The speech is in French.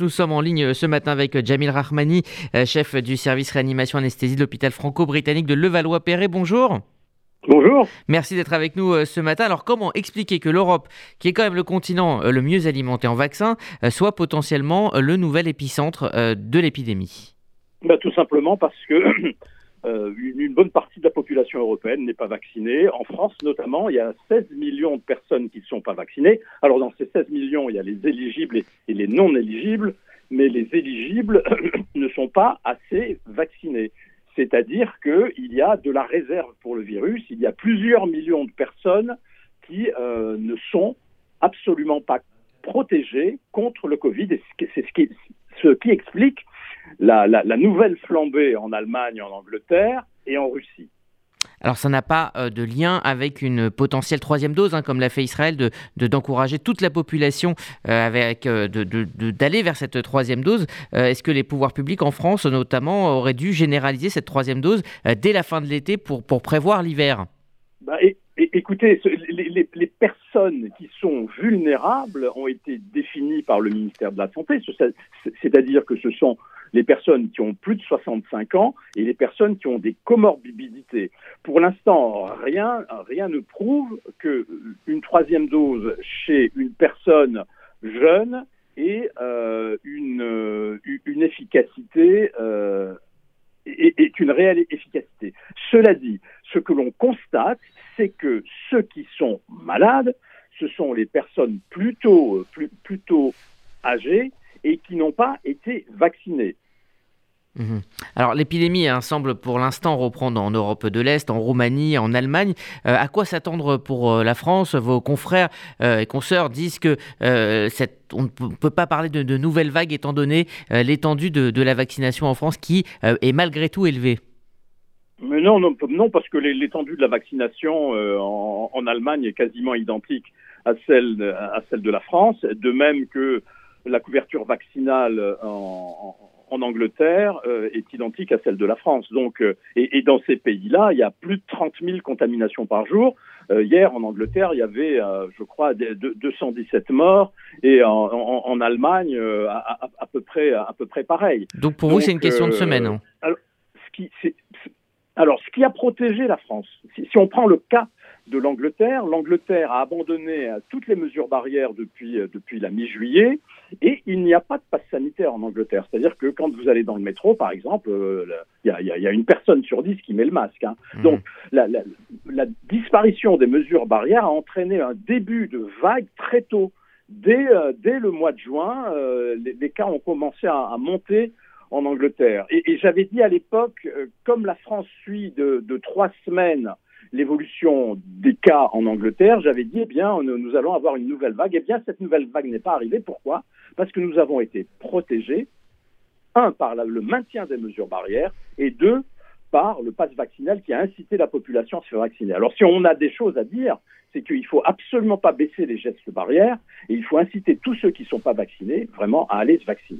Nous sommes en ligne ce matin avec Jamil Rahmani, euh, chef du service réanimation anesthésie de l'hôpital franco-britannique de Levallois-Perret. Bonjour. Bonjour. Merci d'être avec nous euh, ce matin. Alors comment expliquer que l'Europe, qui est quand même le continent euh, le mieux alimenté en vaccins, soit potentiellement le nouvel épicentre de l'épidémie? Bah, Tout simplement parce que une bonne partie de la population européenne n'est pas vaccinée. En France notamment, il y a 16 millions de personnes qui ne sont pas vaccinées. Alors dans ces 16 millions, il y a les éligibles et les non éligibles, mais les éligibles ne sont pas assez vaccinés. C'est-à-dire qu'il y a de la réserve pour le virus, il y a plusieurs millions de personnes qui euh, ne sont absolument pas protégées contre le Covid. Et c'est ce qui explique la, la, nouvelle flambée en Allemagne, en Angleterre et en Russie. Alors ça n'a pas euh, de lien avec une potentielle troisième dose, hein, comme l'a fait Israël, de, d'encourager toute la population euh, avec euh, de, d'aller vers cette troisième dose. est-ce que les pouvoirs publics en France, notamment, auraient dû généraliser cette troisième dose dès la fin de l'été pour, pour prévoir l'hiver? Bah, Écoutez, les, personnes qui sont vulnérables ont été définies par le ministère de la Santé, c'est-à-dire que ce sont les personnes qui ont plus de 65 ans et les personnes qui ont des comorbidités. Pour l'instant, rien, rien ne prouve qu'une troisième dose chez une personne jeune ait euh, une, une efficacité euh, est une réelle efficacité. Cela dit, ce que l'on constate, c'est que ceux qui sont malades, ce sont les personnes plutôt, plutôt âgées et qui n'ont pas été vaccinés. Mhm. Alors l'épidémie hein, semble pour l'instant reprendre en Europe de l'Est, en Roumanie, en Allemagne. Euh, à quoi s'attendre pour euh, la France? Vos confrères euh, et consoeurs disent que on ne peut pas parler de, de nouvelles vagues étant donné l'étendue de, la vaccination en France qui est malgré tout élevée. Mais non, non, non parce que l'étendue de la vaccination en, en, Allemagne est quasiment identique à celle, à celle de la France, de même que la couverture vaccinale en, en Angleterre euh, est identique à celle de la France. Donc, euh, et, dans ces pays-là, il y a plus de 30 000 contaminations par jour. Euh, hier, en Angleterre, il y avait, je crois, 217 morts, et en, Allemagne, à, peu près, à peu près pareil. Donc, pour vous, c'est une question de semaine. Hein. Alors ce, qui, alors, ce qui a protégé la France, si on prend le cas de l'Angleterre. L'Angleterre a abandonné euh, toutes les mesures barrières depuis, euh, depuis la mi-juillet et il n'y a pas de passe sanitaire en Angleterre. C'est-à-dire que quand vous allez dans le métro, par exemple, euh, il y, a, une personne sur dix qui met le masque. Hein. Mmh. Donc la, disparition des mesures barrières a entraîné un début de vague très tôt. Dès, dès le mois de juin, les, cas ont commencé à, monter en Angleterre. Et, j'avais dit à l'époque, comme la France suit de, de trois semaines l'évolution des cas en Angleterre, j'avais dit, eh bien, nous allons avoir une nouvelle vague. Eh bien, cette nouvelle vague n'est pas arrivée. Pourquoi? Parce que nous avons été protégés, un, par le maintien des mesures barrières, et deux, par le pass vaccinal qui a incité la population à se faire vacciner. Alors, si on a des choses à dire, c'est qu'il ne faut absolument pas baisser les gestes barrières et il faut inciter tous ceux qui ne sont pas vaccinés vraiment à aller se vacciner.